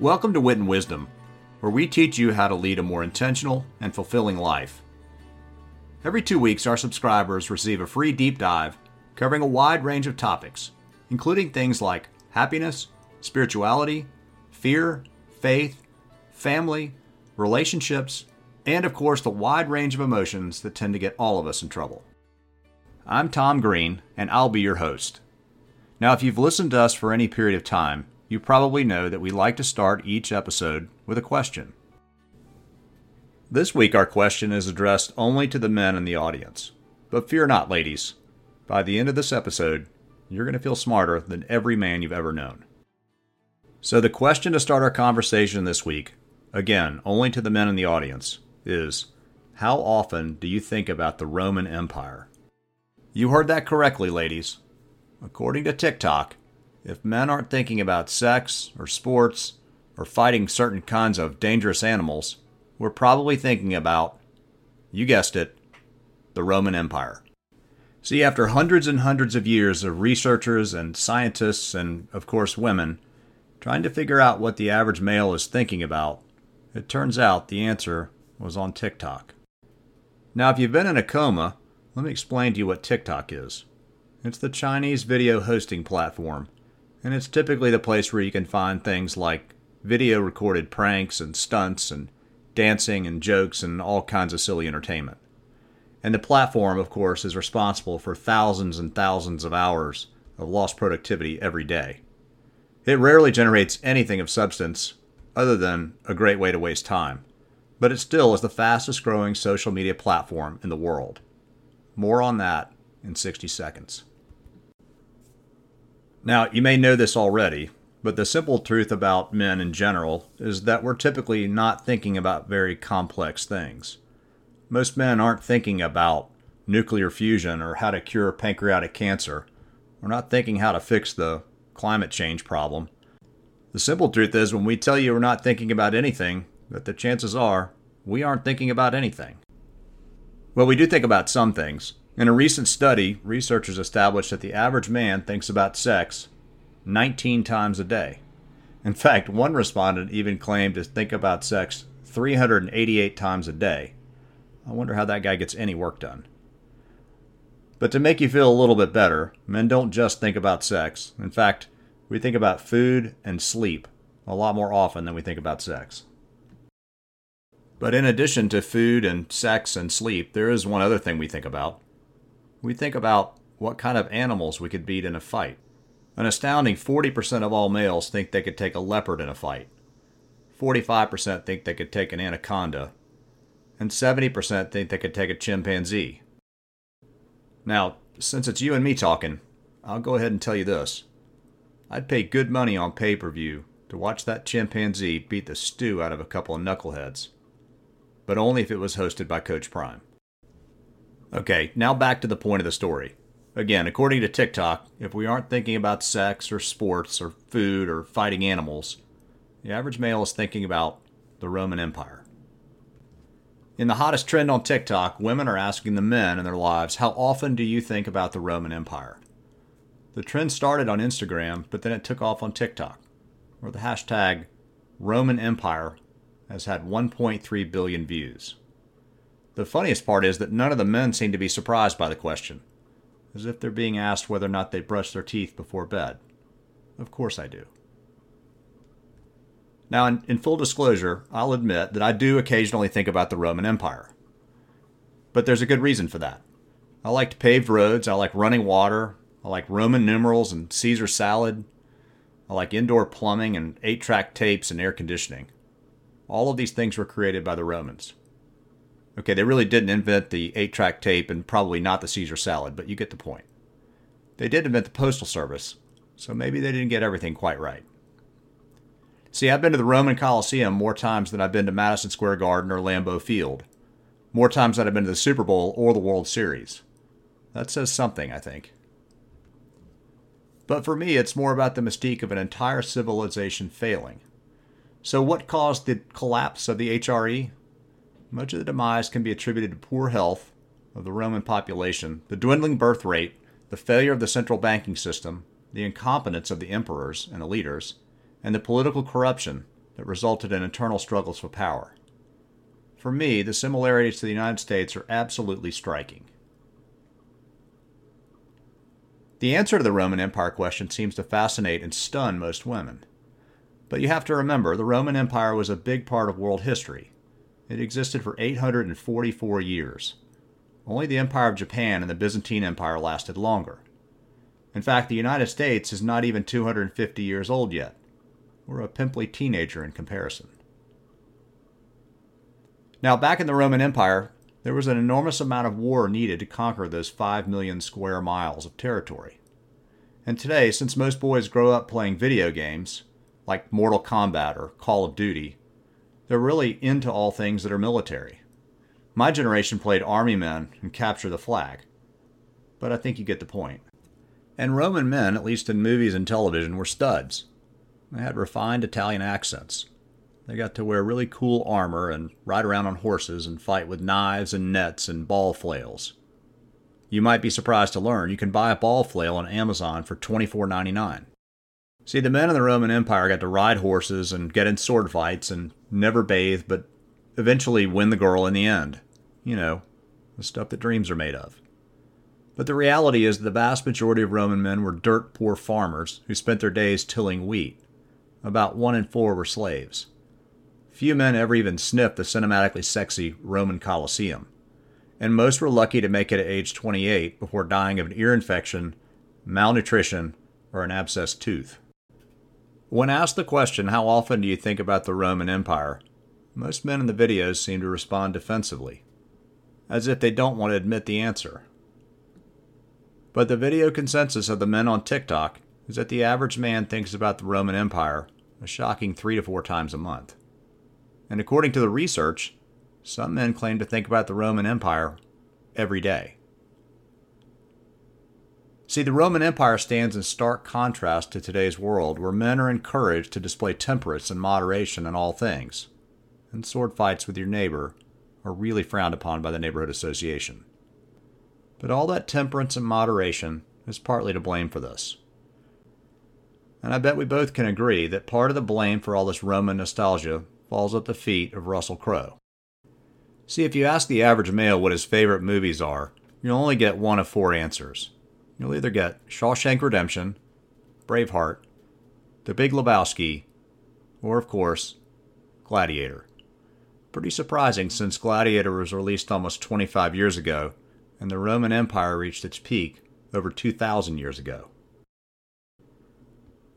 Welcome to Wit and Wisdom, where we teach you how to lead a more intentional and fulfilling life. Every two weeks, our subscribers receive a free deep dive covering a wide range of topics, including things like happiness, spirituality, fear, faith, family, relationships, and of course, the wide range of emotions that tend to get all of us in trouble. I'm Tom Green, and I'll be your host. Now, if you've listened to us for any period of time, you probably know that we like to start each episode with a question. This week, our question is addressed only to the men in the audience. But fear not, ladies. By the end of this episode, you're going to feel smarter than every man you've ever known. So, the question to start our conversation this week, again, only to the men in the audience, is How often do you think about the Roman Empire? You heard that correctly, ladies. According to TikTok, if men aren't thinking about sex or sports or fighting certain kinds of dangerous animals, we're probably thinking about, you guessed it, the Roman Empire. See, after hundreds and hundreds of years of researchers and scientists and, of course, women trying to figure out what the average male is thinking about, it turns out the answer was on TikTok. Now, if you've been in a coma, let me explain to you what TikTok is. It's the Chinese video hosting platform and it's typically the place where you can find things like video recorded pranks and stunts and dancing and jokes and all kinds of silly entertainment. And the platform, of course, is responsible for thousands and thousands of hours of lost productivity every day. It rarely generates anything of substance other than a great way to waste time, but it still is the fastest growing social media platform in the world. More on that in 60 seconds. Now, you may know this already, but the simple truth about men in general is that we're typically not thinking about very complex things. Most men aren't thinking about nuclear fusion or how to cure pancreatic cancer. We're not thinking how to fix the climate change problem. The simple truth is, when we tell you we're not thinking about anything, that the chances are we aren't thinking about anything. Well, we do think about some things, in a recent study, researchers established that the average man thinks about sex 19 times a day. In fact, one respondent even claimed to think about sex 388 times a day. I wonder how that guy gets any work done. But to make you feel a little bit better, men don't just think about sex. In fact, we think about food and sleep a lot more often than we think about sex. But in addition to food and sex and sleep, there is one other thing we think about we think about what kind of animals we could beat in a fight. An astounding 40% of all males think they could take a leopard in a fight. 45% think they could take an anaconda. And 70% think they could take a chimpanzee. Now, since it's you and me talking, I'll go ahead and tell you this. I'd pay good money on pay per view to watch that chimpanzee beat the stew out of a couple of knuckleheads. But only if it was hosted by Coach Prime. Okay, now back to the point of the story. Again, according to TikTok, if we aren't thinking about sex or sports or food or fighting animals, the average male is thinking about the Roman Empire. In the hottest trend on TikTok, women are asking the men in their lives, How often do you think about the Roman Empire? The trend started on Instagram, but then it took off on TikTok, where the hashtag Roman Empire has had 1.3 billion views. The funniest part is that none of the men seem to be surprised by the question, as if they're being asked whether or not they brush their teeth before bed. Of course I do. Now, in, in, full disclosure, I'll admit that I do occasionally think about the Roman Empire. But there's a good reason for that. I liked paved roads, I like running water, I like Roman numerals and Caesar salad, I like indoor plumbing and eight track tapes and air conditioning. All of these things were created by the Romans. Okay, they really didn't invent the 8 track tape and probably not the Caesar salad, but you get the point. They did invent the Postal Service, so maybe they didn't get everything quite right. See, I've been to the Roman Coliseum more times than I've been to Madison Square Garden or Lambeau Field, more times than I've been to the Super Bowl or the World Series. That says something, I think. But for me, it's more about the mystique of an entire civilization failing. So, what caused the collapse of the HRE? Much of the demise can be attributed to poor health of the Roman population, the dwindling birth rate, the failure of the central banking system, the incompetence of the emperors and the leaders, and the political corruption that resulted in internal struggles for power. For me, the similarities to the United States are absolutely striking. The answer to the Roman Empire question seems to fascinate and stun most women. But you have to remember, the Roman Empire was a big part of world history. It existed for 844 years. Only the Empire of Japan and the Byzantine Empire lasted longer. In fact, the United States is not even 250 years old yet. We're a pimply teenager in comparison. Now, back in the Roman Empire, there was an enormous amount of war needed to conquer those 5 million square miles of territory. And today, since most boys grow up playing video games, like Mortal Kombat or Call of Duty, they're really into all things that are military. My generation played Army Men and Capture the Flag. But I think you get the point. And Roman men, at least in movies and television, were studs. They had refined Italian accents. They got to wear really cool armor and ride around on horses and fight with knives and nets and ball flails. You might be surprised to learn you can buy a ball flail on Amazon for $24.99. See, the men of the Roman Empire got to ride horses and get in sword fights and never bathe, but eventually win the girl in the end. You know, the stuff that dreams are made of. But the reality is that the vast majority of Roman men were dirt poor farmers who spent their days tilling wheat. About one in four were slaves. Few men ever even sniffed the cinematically sexy Roman Colosseum, and most were lucky to make it at age 28 before dying of an ear infection, malnutrition, or an abscessed tooth. When asked the question, How often do you think about the Roman Empire? most men in the videos seem to respond defensively, as if they don't want to admit the answer. But the video consensus of the men on TikTok is that the average man thinks about the Roman Empire a shocking three to four times a month. And according to the research, some men claim to think about the Roman Empire every day. See, the Roman Empire stands in stark contrast to today's world, where men are encouraged to display temperance and moderation in all things, and sword fights with your neighbor are really frowned upon by the neighborhood association. But all that temperance and moderation is partly to blame for this. And I bet we both can agree that part of the blame for all this Roman nostalgia falls at the feet of Russell Crowe. See, if you ask the average male what his favorite movies are, you'll only get one of four answers. You'll either get Shawshank Redemption, Braveheart, The Big Lebowski, or, of course, Gladiator. Pretty surprising since Gladiator was released almost 25 years ago, and the Roman Empire reached its peak over 2,000 years ago.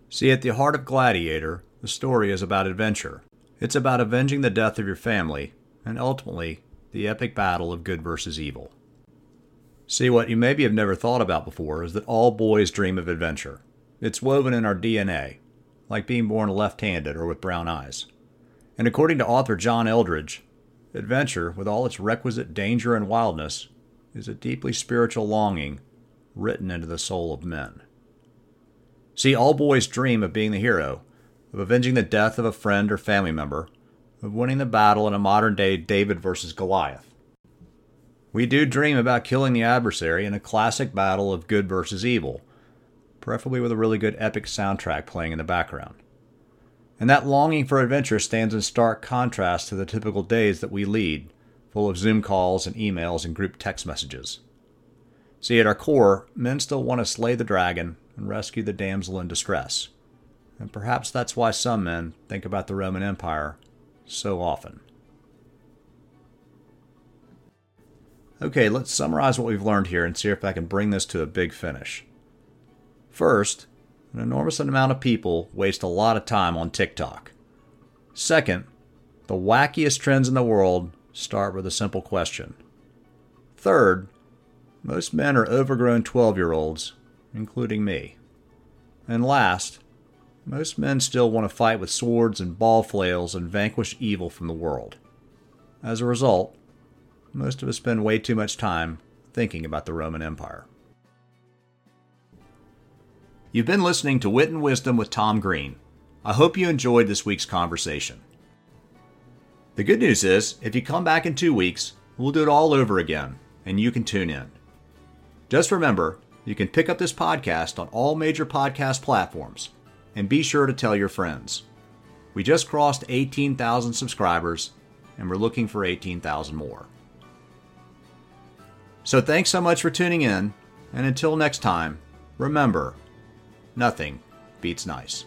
See, at the heart of Gladiator, the story is about adventure. It's about avenging the death of your family, and ultimately, the epic battle of good versus evil. See, what you maybe have never thought about before is that all boys dream of adventure. It's woven in our DNA, like being born left handed or with brown eyes. And according to author John Eldredge, adventure, with all its requisite danger and wildness, is a deeply spiritual longing written into the soul of men. See, all boys dream of being the hero, of avenging the death of a friend or family member, of winning the battle in a modern day David versus Goliath. We do dream about killing the adversary in a classic battle of good versus evil, preferably with a really good epic soundtrack playing in the background. And that longing for adventure stands in stark contrast to the typical days that we lead, full of Zoom calls and emails and group text messages. See, at our core, men still want to slay the dragon and rescue the damsel in distress and perhaps that's why some men think about the Roman Empire so often. Okay, let's summarize what we've learned here and see if I can bring this to a big finish. First, an enormous amount of people waste a lot of time on TikTok. Second, the wackiest trends in the world start with a simple question. Third, most men are overgrown 12 year olds, including me. And last, most men still want to fight with swords and ball flails and vanquish evil from the world. As a result, most of us spend way too much time thinking about the Roman Empire. You've been listening to Wit and Wisdom with Tom Green. I hope you enjoyed this week's conversation. The good news is, if you come back in two weeks, we'll do it all over again, and you can tune in. Just remember, you can pick up this podcast on all major podcast platforms and be sure to tell your friends. We just crossed 18,000 subscribers, and we're looking for 18,000 more. So thanks so much for tuning in, and until next time, remember nothing beats nice.